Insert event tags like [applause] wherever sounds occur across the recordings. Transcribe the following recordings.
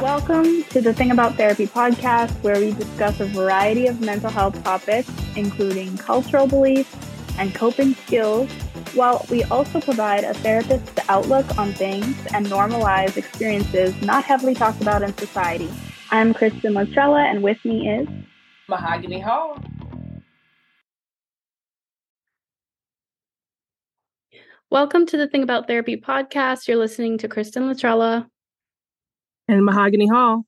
Welcome to the Thing About Therapy podcast, where we discuss a variety of mental health topics, including cultural beliefs and coping skills, while we also provide a therapist's outlook on things and normalize experiences not heavily talked about in society. I'm Kristyn Latrella, and with me is Mahogany Hall. Welcome to the Thing About Therapy podcast. You're listening to Kristyn Latrella and Mahogany Hall.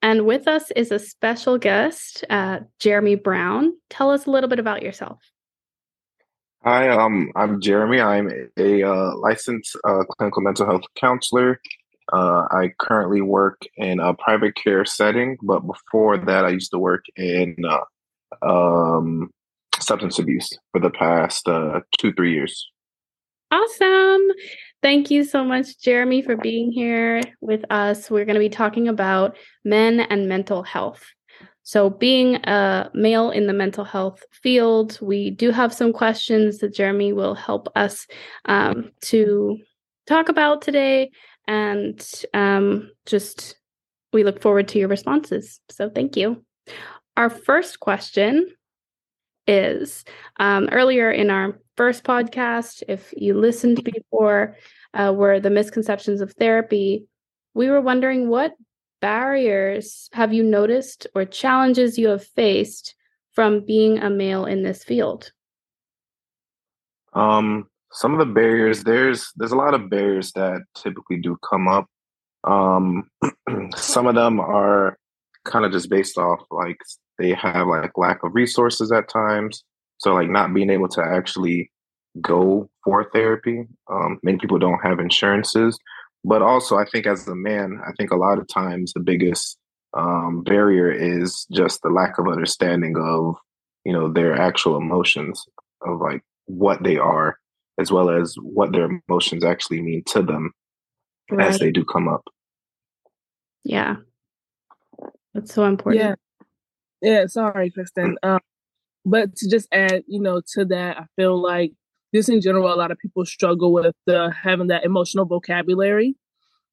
And with us is a special guest, uh, Jeremy Brown. Tell us a little bit about yourself. Hi, um, I'm Jeremy. I'm a uh, licensed uh, clinical mental health counselor. Uh, I currently work in a private care setting, but before that, I used to work in uh, um, substance abuse for the past uh, two, three years. Awesome. Thank you so much, Jeremy, for being here with us. We're going to be talking about men and mental health. So, being a male in the mental health field, we do have some questions that Jeremy will help us um, to talk about today. And um, just we look forward to your responses. So, thank you. Our first question is um, earlier in our first podcast, if you listened before, uh, were the misconceptions of therapy. We were wondering what barriers have you noticed or challenges you have faced from being a male in this field? Um, some of the barriers there's there's a lot of barriers that typically do come up. Um, [clears throat] some of them are kind of just based off like they have like lack of resources at times. So like not being able to actually go for therapy. Um, many people don't have insurances, but also I think as a man, I think a lot of times the biggest um, barrier is just the lack of understanding of you know their actual emotions of like what they are as well as what their emotions actually mean to them right. as they do come up. Yeah. That's so important. Yeah. Yeah sorry kristyn. Um, but to just add you know to that i feel like just in general, a lot of people struggle with having that emotional vocabulary.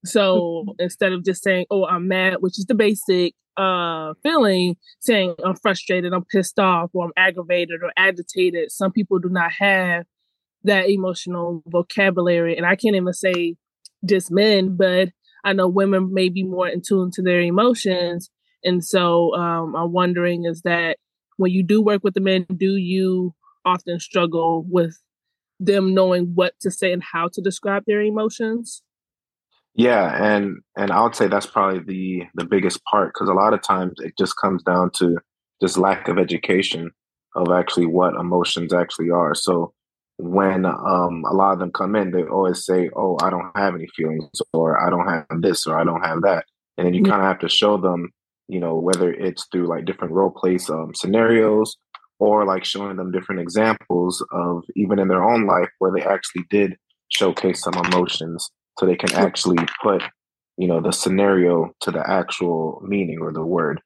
So mm-hmm. instead of just saying, "Oh, I'm mad," which is the basic uh feeling, saying I'm frustrated, I'm pissed off, or I'm aggravated or agitated. Some people do not have that emotional vocabulary, and I can't even say just men, but I know women may be more in tune to their emotions. And so um, I'm wondering is that when you do work with the men, do you often struggle with them knowing what to say and how to describe their emotions? Yeah and and i would say that's probably the the biggest part because a lot of times it just comes down to just lack of education of actually what emotions actually are. So when um, a lot of them come in they always say oh i don't have any feelings or i don't have this or i don't have that and then you kind of have to show them you know whether it's through like different role plays um, scenarios or like showing them different examples of even in their own life where they actually did showcase some emotions so they can actually put you know the scenario to the actual meaning or the word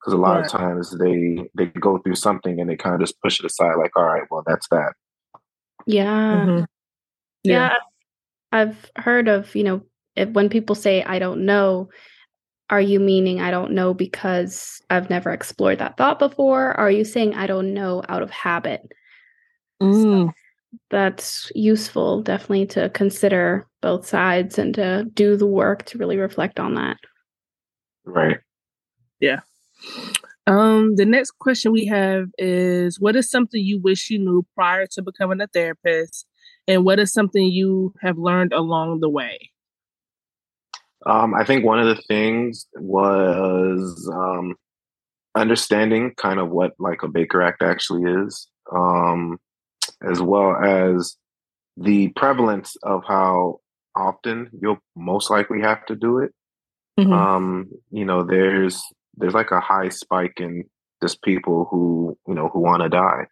because a lot right. of times they they go through something and they kind of just push it aside like all right well that's that yeah mm-hmm. yeah. yeah i've heard of you know if, when people say i don't know are you meaning I don't know because I've never explored that thought before? Or are you saying I don't know out of habit? Mm. So that's useful, definitely, to consider both sides and to do the work to really reflect on that. Right. Yeah. Um, the next question we have is what is something you wish you knew prior to becoming a therapist? And what is something you have learned along the way? Um, I think one of the things was um, understanding kind of what like a Baker Act actually is, um, as well as the prevalence of how often you'll most likely have to do it. Mm-hmm. Um, you know, there's there's like a high spike in just people who you know who want to die.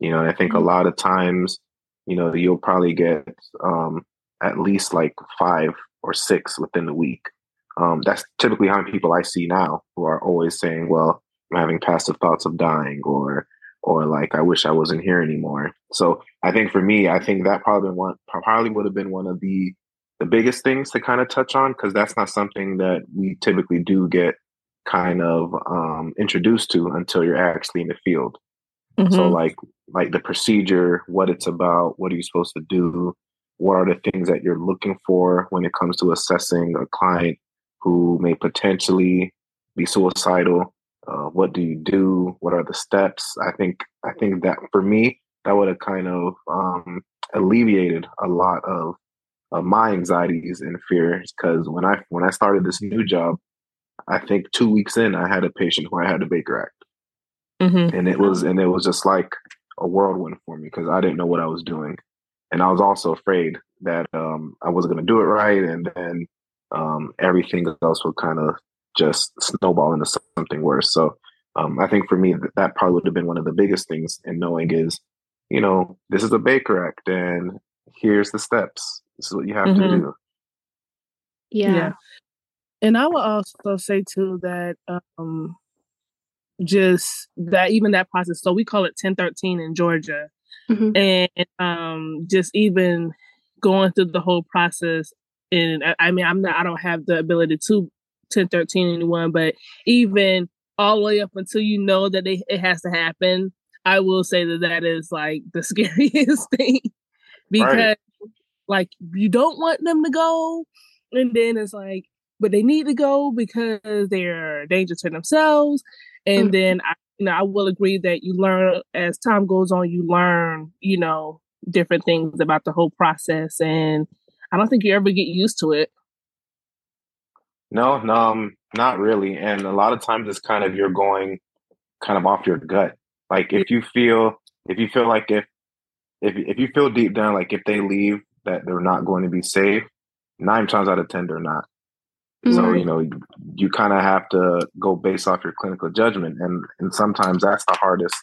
You know, I think mm-hmm. a lot of times, you know, you'll probably get um, at least like five or six within the week. Um, that's typically how many people I see now who are always saying, "Well, I'm having passive thoughts of dying," or or like, "I wish I wasn't here anymore." So I think for me, I think that probably one probably would have been one of the the biggest things to kind of touch on because that's not something that we typically do get kind of um, introduced to until you're actually in the field. Mm-hmm. So like like the procedure, what it's about, what are you supposed to do, what are the things that you're looking for when it comes to assessing a client who may potentially be suicidal. Uh, what do you do? What are the steps? I think I think that for me, that would have kind of um, alleviated a lot of, of my anxieties and fears. Because when I when I started this new job, I think two weeks in, I had a patient who I had to Baker Act, mm-hmm. and it was and it was just like a whirlwind for me because I didn't know what I was doing, and I was also afraid that um, I wasn't going to do it right, and then um, everything else would kind of just snowball into something worse. So um, I think for me, that, that probably would have been one of the biggest things in knowing is, you know, this is a Baker Act, and here's the steps. This is what you have mm-hmm. to do. Yeah. yeah. And I would also say too that um, just that even that process. So we call it 1013 in Georgia. Mm-hmm. And um, just even going through the whole process. And I, I mean, I'm not, I don't have the ability to 1013 anyone, but even all the way up until you know that they, it has to happen, I will say that that is like the [laughs] scariest thing because right. like you don't want them to go. And then it's like, but they need to go because they're a danger to themselves. And mm-hmm. then I, you know, I will agree that you learn as time goes on, you learn, you know, different things about the whole process. And I don't think you ever get used to it. No, no, um, not really. And a lot of times it's kind of you're going kind of off your gut. Like if you feel if you feel like if if if you feel deep down like if they leave that they're not going to be safe, nine times out of ten they're not. So mm-hmm. you know you, you kind of have to go based off your clinical judgment, and and sometimes that's the hardest,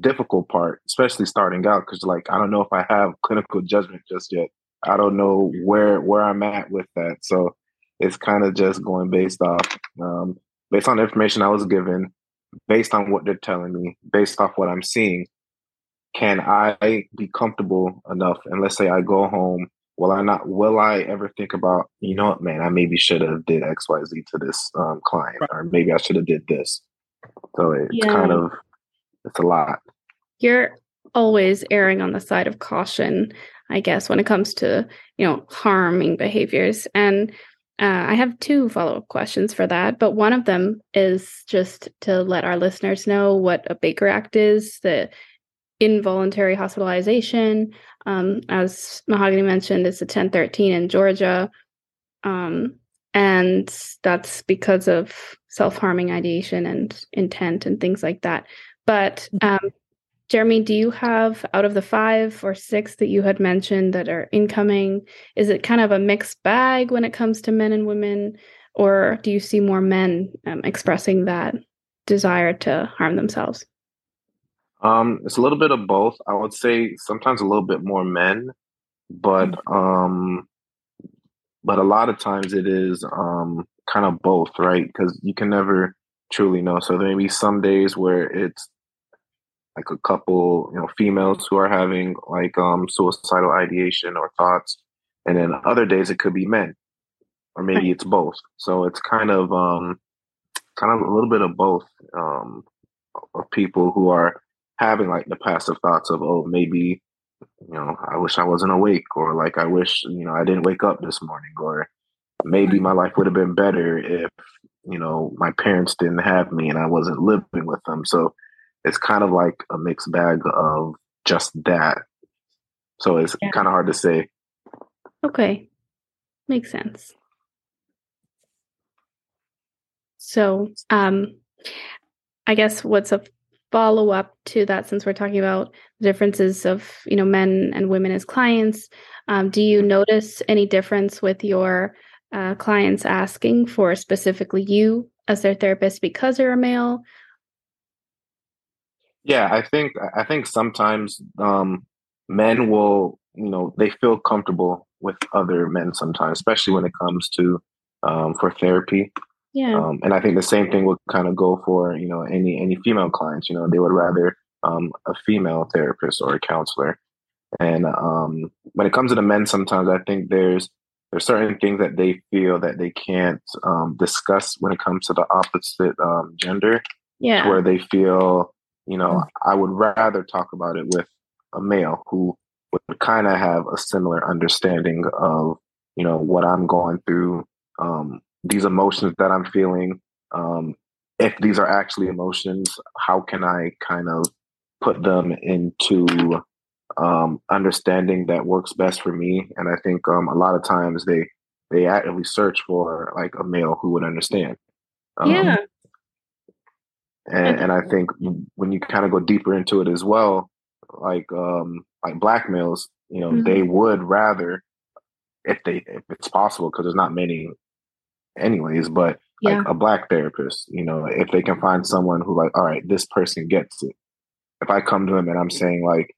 difficult part, especially starting out, because like I don't know if I have clinical judgment just yet. I don't know where where I'm at with that. So it's kind of just going based off um, based on the information I was given, based on what they're telling me, based off what I'm seeing. Can I be comfortable enough? And let's say I go home will I not will I ever think about you know what man I maybe should have did X Y Z to this um, client right. or maybe I should have did this so it's yeah. kind of it's a lot you're always erring on the side of caution I guess when it comes to you know harming behaviors and uh, I have two follow up questions for that, but one of them is just to let our listeners know what a Baker Act is, the involuntary hospitalization. Um, as Mahogany mentioned, it's a 1013 in Georgia. Um, and that's because of self harming ideation and intent and things like that. But um, Jeremy, do you have out of the five or six that you had mentioned that are incoming, is it kind of a mixed bag when it comes to men and women? Or do you see more men um, expressing that desire to harm themselves? Um, it's a little bit of both. I would say sometimes a little bit more men, but mm-hmm. um, but a lot of times it is um kind of both, right? Because you can never truly know. So there may be some days where it's like a couple, you know, females who are having like um suicidal ideation or thoughts, and then other days it could be men, or maybe it's both. So it's kind of um kind of a little bit of both um of people who are having like the passive thoughts of, oh, maybe, you know, I wish I wasn't awake, or like I wish, you know, I didn't wake up this morning, or maybe my life would have been better if, you know, my parents didn't have me and I wasn't living with them. So it's kind of like a mixed bag of just that. So it's yeah. kind of hard to say. Okay. Makes sense. So, um, I guess what's a follow up to that since we're talking about the differences of you know men and women as clients. Um, do you notice any difference with your uh, clients asking for specifically you as their therapist because you're a male? Yeah i think i think sometimes um, men will you know they feel comfortable with other men sometimes especially when it comes to um, for therapy yeah. Um, and I think the same thing would kind of go for, you know, any any female clients, you know, they would rather um, a female therapist or a counselor. And um, when it comes to the men, sometimes I think there's there's certain things that they feel that they can't um, discuss when it comes to the opposite um, gender. Yeah. Where they feel, you know, I would rather talk about it with a male who would kind of have a similar understanding of, you know, what I'm going through, um, these emotions that I'm feeling. Um, if these are actually emotions, how can I kind of put them into um, understanding that works best for me. And I think um, a lot of times they they actively search for like a male who would understand. Um, yeah. And, and I think when you kind of go deeper into it as well, like um, like black males, you know, mm-hmm. they would rather if they if it's possible because there's not many anyways, but yeah. like a black therapist, you know, if they can find someone who like, all right, this person gets it. If I come to him and I'm saying like,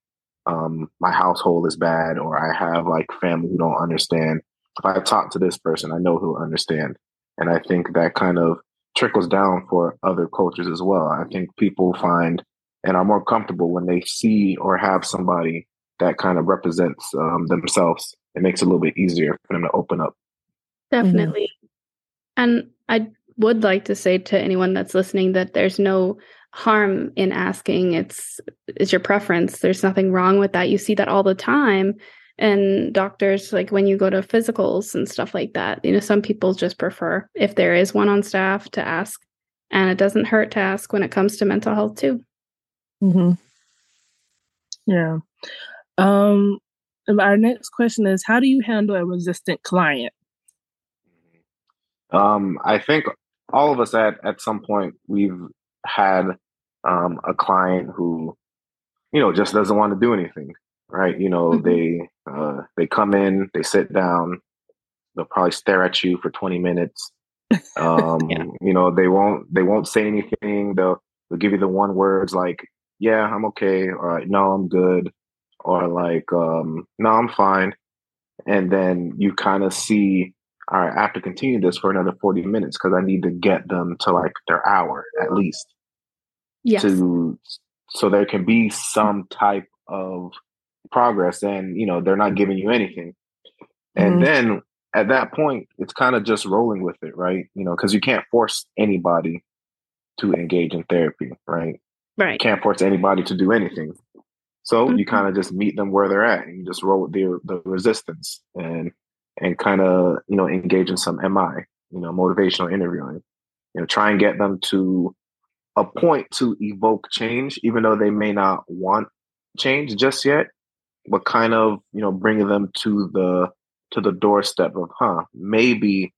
um, my household is bad or I have like family who don't understand. If I talk to this person, I know who'll understand. And I think that kind of trickles down for other cultures as well. I think people find and are more comfortable when they see or have somebody that kind of represents um, themselves. It makes it a little bit easier for them to open up. Definitely. And I would like to say to anyone that's listening that there's no harm in asking. It's it's your preference. There's nothing wrong with that. You see that all the time and doctors like when you go to physicals and stuff like that. You know some people just prefer if there is one on staff to ask and it doesn't hurt to ask when it comes to mental health too. Mm-hmm. yeah. Um our next question is how do you handle a resistant client um i think all of us at at some point we've had um, a client who, you know, just doesn't want to do anything, right? You know, mm-hmm. they uh, they come in, they sit down, they'll probably stare at you for 20 minutes. [laughs] Um, yeah. You know, they won't they won't say anything. They'll they'll give you the one words like, "Yeah, I'm okay," or "No, I'm good," or like, um, "No, I'm fine." And then you kind of see all right, I have to continue this for another 40 minutes because I need to get them to like their hour at least yes. to so there can be some type of progress and you know they're not giving you anything and mm-hmm. then at that point it's kind of just rolling with it right you know because you can't force anybody to engage in therapy right right you can't force anybody to do anything so mm-hmm. you kind of just meet them where they're at and you just roll with the, the resistance and and kind of you know engage in some mi you know motivational interviewing you know try and get them to a point to evoke change, even though they may not want change just yet, but kind of you know bringing them to the to the doorstep of, huh, maybe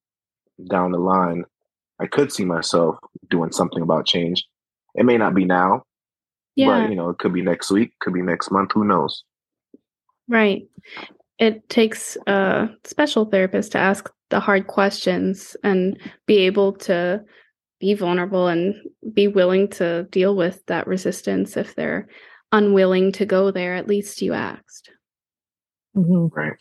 down the line, I could see myself doing something about change. It may not be now, yeah. but you know, it could be next week, could be next month. Who knows? Right. It takes a special therapist to ask the hard questions and be able to be vulnerable and be willing to deal with that resistance if they're unwilling to go there at least you asked. Mm-hmm. right.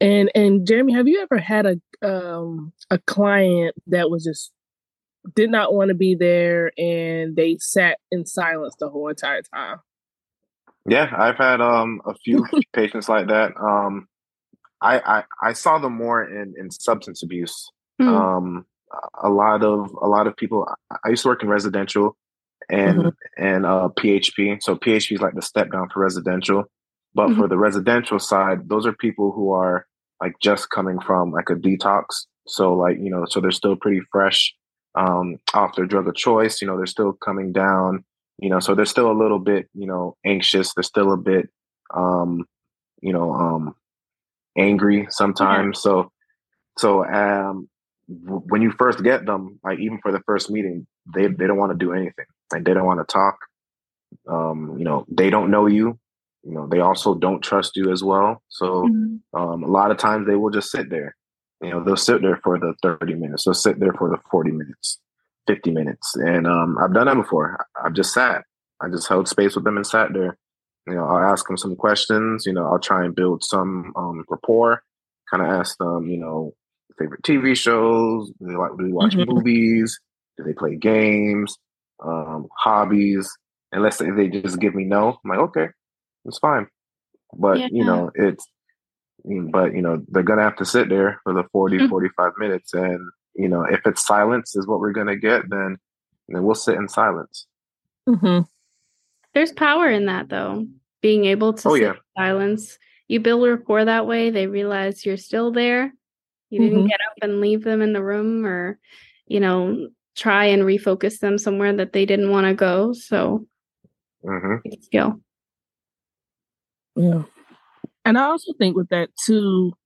And and jeremy have you ever had a um a client that was just did not want to be there and they sat in silence the whole entire time yeah i've had um a few [laughs] patients like that um I, I i saw them more in in substance abuse mm. um a lot of a lot of people. I used to work in residential and mm-hmm. and uh, PHP. So PHP is like the step down for residential. But mm-hmm. for the residential side, those are people who are like just coming from like a detox. So like you know, so they're still pretty fresh um, off their drug of choice. You know, they're still coming down. You know, so they're still a little bit you know anxious. They're still a bit um, you know um, angry sometimes. So so um, when you first get them, like even for the first meeting, they they don't want to do anything. Like they don't want to talk. Um, you know, they don't know you. You know, they also don't trust you as well. So mm-hmm. um, a lot of times they will just sit there. You know, they'll sit there for the thirty minutes. They'll sit there for the forty minutes, fifty minutes, and um, I've done that before. I've just sat. I just held space with them and sat there. You know, I'll ask them some questions. You know, I'll try and build some um, rapport. Kind of ask them, you know, favorite TV shows? Do they like do they watch mm-hmm. movies? Do they play games? Um, hobbies? And let's say they just give me no, I'm like, okay, it's fine. But yeah. you know, it's but you know they're gonna have to sit there for the 40 Mhm. 45 minutes and you know if it's silence is what we're gonna get then then we'll sit in silence hmm There's power in that though. Being able to Oh, sit yeah. in silence. You build rapport that way. They realize you're still there. You didn't Mhm. get up and leave them in the room or, you know, try and refocus them somewhere that they didn't want to go. So hmm skill. Yeah. And I also think with that too, excuse me,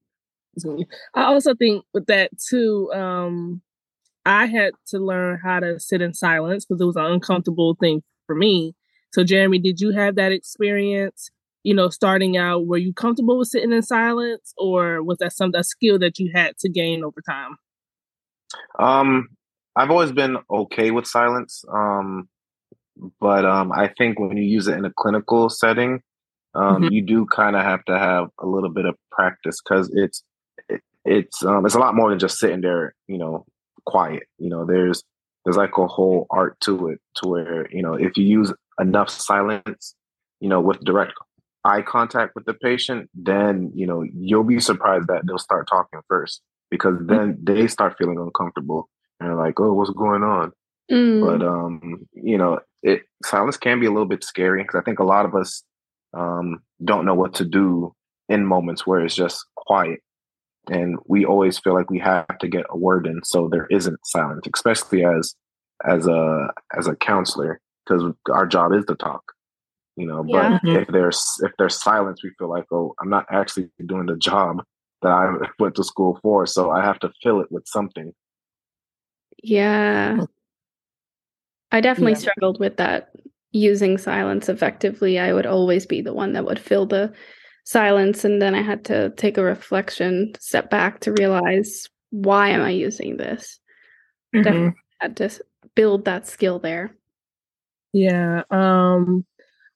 I also think with that too, um, I had to learn how to sit in silence because it was an uncomfortable thing for me. So Jeremy, did you have that experience? You know, starting out, were you comfortable with sitting in silence, or was that some a skill that you had to gain over time? um i've always been okay with silence um but um i think when you use it in a clinical setting um Mhm. you do kind of have to have a little bit of practice because it's it, it's um it's a lot more than just sitting there you know quiet you know there's there's like a whole art to it to where you know if you use enough silence you know with direct eye contact with the patient then you know you'll be surprised that they'll start talking first because then they start feeling uncomfortable and they're like oh what's going on? Mm. but um you know it silence can be a little bit scary because i think a lot of us um don't know what to do in moments where it's just quiet and we always feel like we have to get a word in so there isn't silence especially as as a as a counselor because our job is to talk you know Yeah. but if there's if there's silence we feel like oh i'm not actually doing the job that i [laughs] went to school for so i have to fill it with something Yeah. I definitely Yeah. struggled with that using silence effectively. I would always be the one that would fill the silence and then I had to take a reflection, step back to realize why am I using this? Mhm. Definitely had to build that skill there. Yeah. Um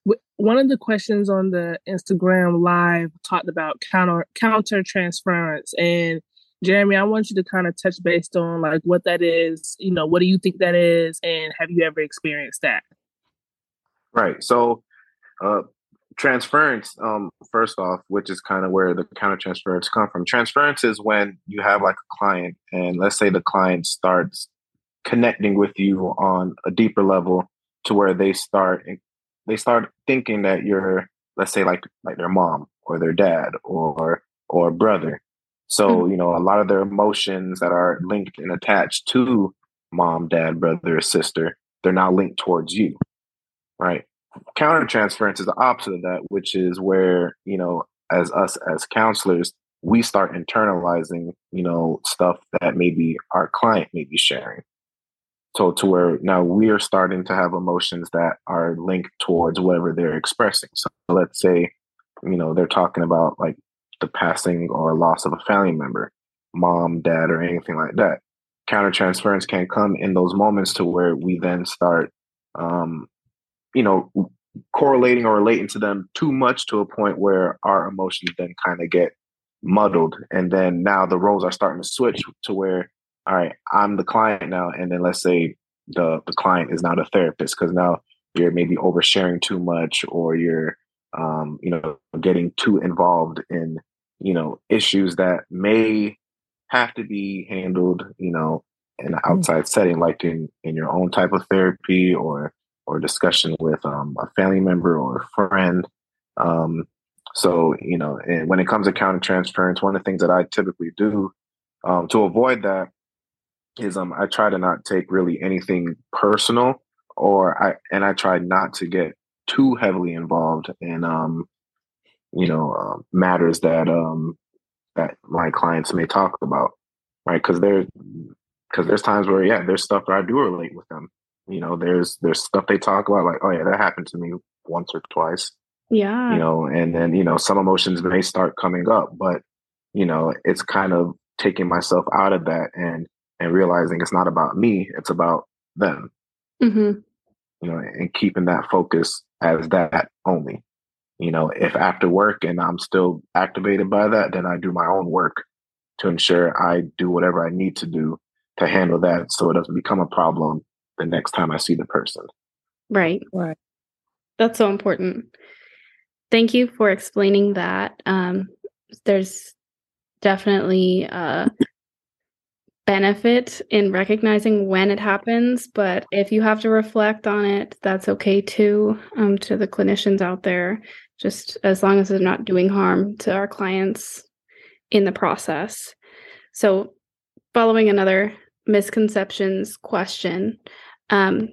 w- one of the questions on the Instagram live talked about counter counter transference and Jeremy, I want you to kind of touch based on like what that is, you know, what do you think that is and have you ever experienced that? Right. So, uh, transference, um, first off, which is kind of where the counter transference come from. Transference is when you have like a client, and let's say the client starts connecting with you on a deeper level to where they start they start thinking that you're, let's say, like like their mom or their dad or or brother. So you know, a lot of their emotions that are linked and attached to mom, dad, brother, sister, they're now linked towards you right? Counter transference is the opposite of that, which is where, you know, as us as counselors, we start internalizing, you know, stuff that maybe our client may be sharing. So to where now we are starting to have emotions that are linked towards whatever they're expressing. So let's say, you know, they're talking about like the passing or loss of a family member, mom, dad, or anything like that. Counter transference can come in those moments to where we then start um, you know, correlating or relating to them too much to a point where our emotions then kind of get muddled. And then now the roles are starting to switch to where, all right, I'm the client now. And then let's say the, the client is now the therapist because now you're maybe oversharing too much or you're, um, you know, getting too involved in, you know, issues that may have to be handled, you know, in an outside setting, like in, in your own type of therapy or or discussion with um, a family member or a friend. Um, so, you know, when it comes to counter transference, one of the things that I typically do um, to avoid that is um, I try to not take really anything personal, or I and I try not to get too heavily involved in, um, you know, uh, matters that um, that my clients may talk about, right? Because there, because there's times where yeah, there's stuff that I do relate with them you know there's there's stuff they talk about like oh yeah that happened to me once or twice Yeah. you know and then you know some emotions may start coming up but you know it's kind of taking myself out of that and and realizing it's not about me it's about them Mm-hmm. you know and keeping that focus as that only you know if after work and i'm still activated by that then i do my own work to ensure i do whatever i need to do to handle that so it doesn't become a problem the next time i see the person Right. Right. That's so important. Thank you for explaining that. Um, there's definitely uh [laughs] benefit in recognizing when it happens but if you have to reflect on it that's okay too um, to the clinicians out there just as long as they're not doing harm to our clients in the process so following another misconceptions question um,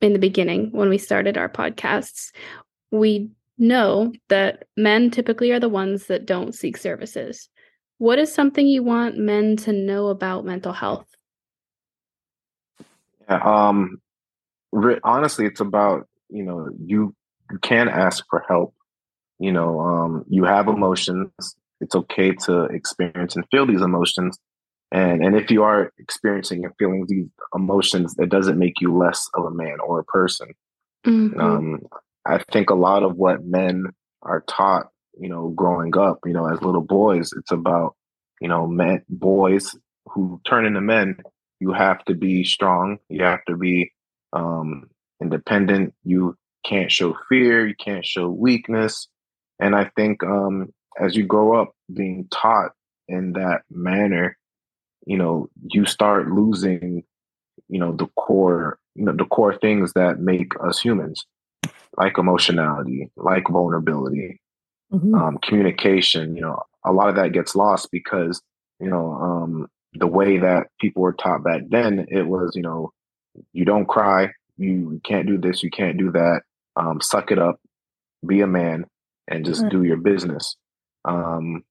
in the beginning when we started our podcasts we know that men typically are the ones that don't seek services what is something you want men to know about mental health? Yeah, um, re- honestly, it's about you know you you can ask for help. You know, um, you have emotions. It's okay to experience and feel these emotions, and and if you are experiencing and feeling these emotions, it doesn't make you less of a man or a person. Mm-hmm. Um, I think a lot of what men are taught you know, growing up, you know, as little boys, it's about, you know, men, boys who turn into men. You have to be strong. You have to be um, independent. You can't show fear. You can't show weakness. And I think um, as you grow up being taught in that manner, you know, you start losing, you know, the core, you know, the core things that make us humans, like emotionality, like vulnerability, mm-hmm. um, communication. You know, a lot of that gets lost because you know um, the way that people were taught back then. It was you know you don't cry, you can't do this, you can't do that. Um, suck it up, be a man, and just mm-hmm. do your business. Um,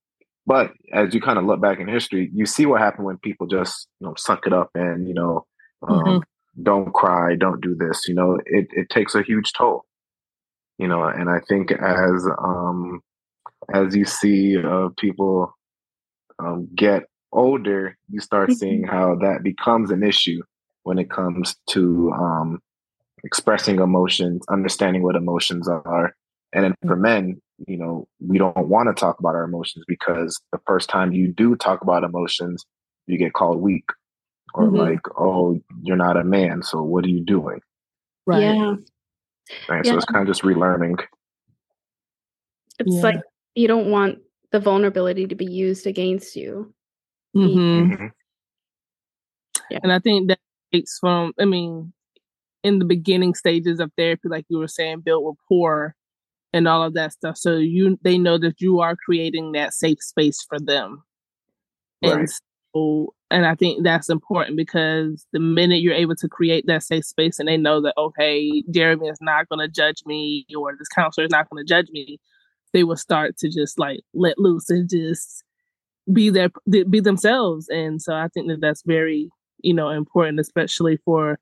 but as you kind of look back in history, you see what happened when people just you know suck it up and you know um, mm-hmm. don't cry, don't do this. You know, it it takes a huge toll. You know, and I think as um, as you see uh, people um, get older, you start seeing mm-hmm. how that becomes an issue when it comes to um, expressing emotions, understanding what emotions are. And then for mm-hmm. men, you know, we don't want to talk about our emotions because the first time you do talk about emotions, you get called weak or mm-hmm. like, oh, you're not a man. So what are you doing? Right. Yeah. Right. Yeah. So it's kind of just relearning. It's yeah. like you don't want the vulnerability to be used against you. Mm-hmm. mm-hmm. Yeah. And I think that takes from, I mean, in the beginning stages of therapy, like you were saying, build rapport and all of that stuff. So you, they know that you are creating that safe space for them. Right. And so, and I think that's important because the minute you're able to create that safe space and they know that, okay, Jeremy is not going to judge me or this counselor is not going to judge me, they will start to just like let loose and just be their be themselves and so i think that that's very you know important especially for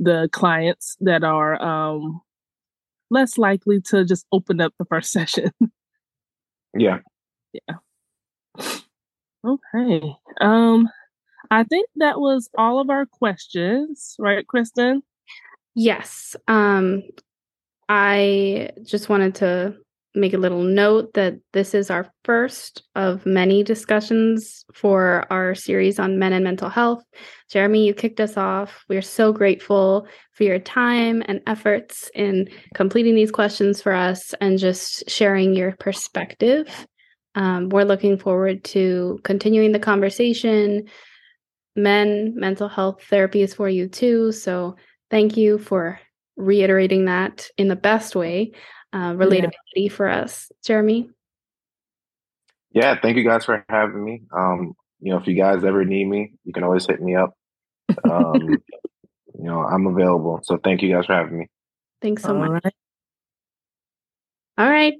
the clients that are um less likely to just open up the first [laughs] session. Yeah. Yeah. Okay um i think that was all of our questions right kristyn? Yes um i just wanted to make a little note that this is our first of many discussions for our series on men and mental health. Jeremy, you kicked us off. We're so grateful for your time and efforts in completing these questions for us and just sharing your perspective. Um, we're looking forward to continuing the conversation. Men, mental health therapy is for you too. So thank you for reiterating that in the best way uh, relatability yeah. for us. Jeremy? Yeah, thank you guys for having me. Um, you know, if you guys ever need me, you can always hit me up. Um, [laughs] you know, I'm available. So thank you guys for having me. Thanks so All much. Right. All right.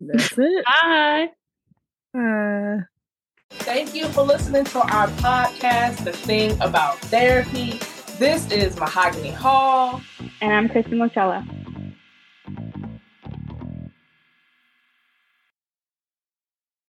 That's it. Bye. Bye. Thank you for listening to our podcast, The Thing About Therapy. This is Mahogany Hall. And I'm Kristyn Lachella.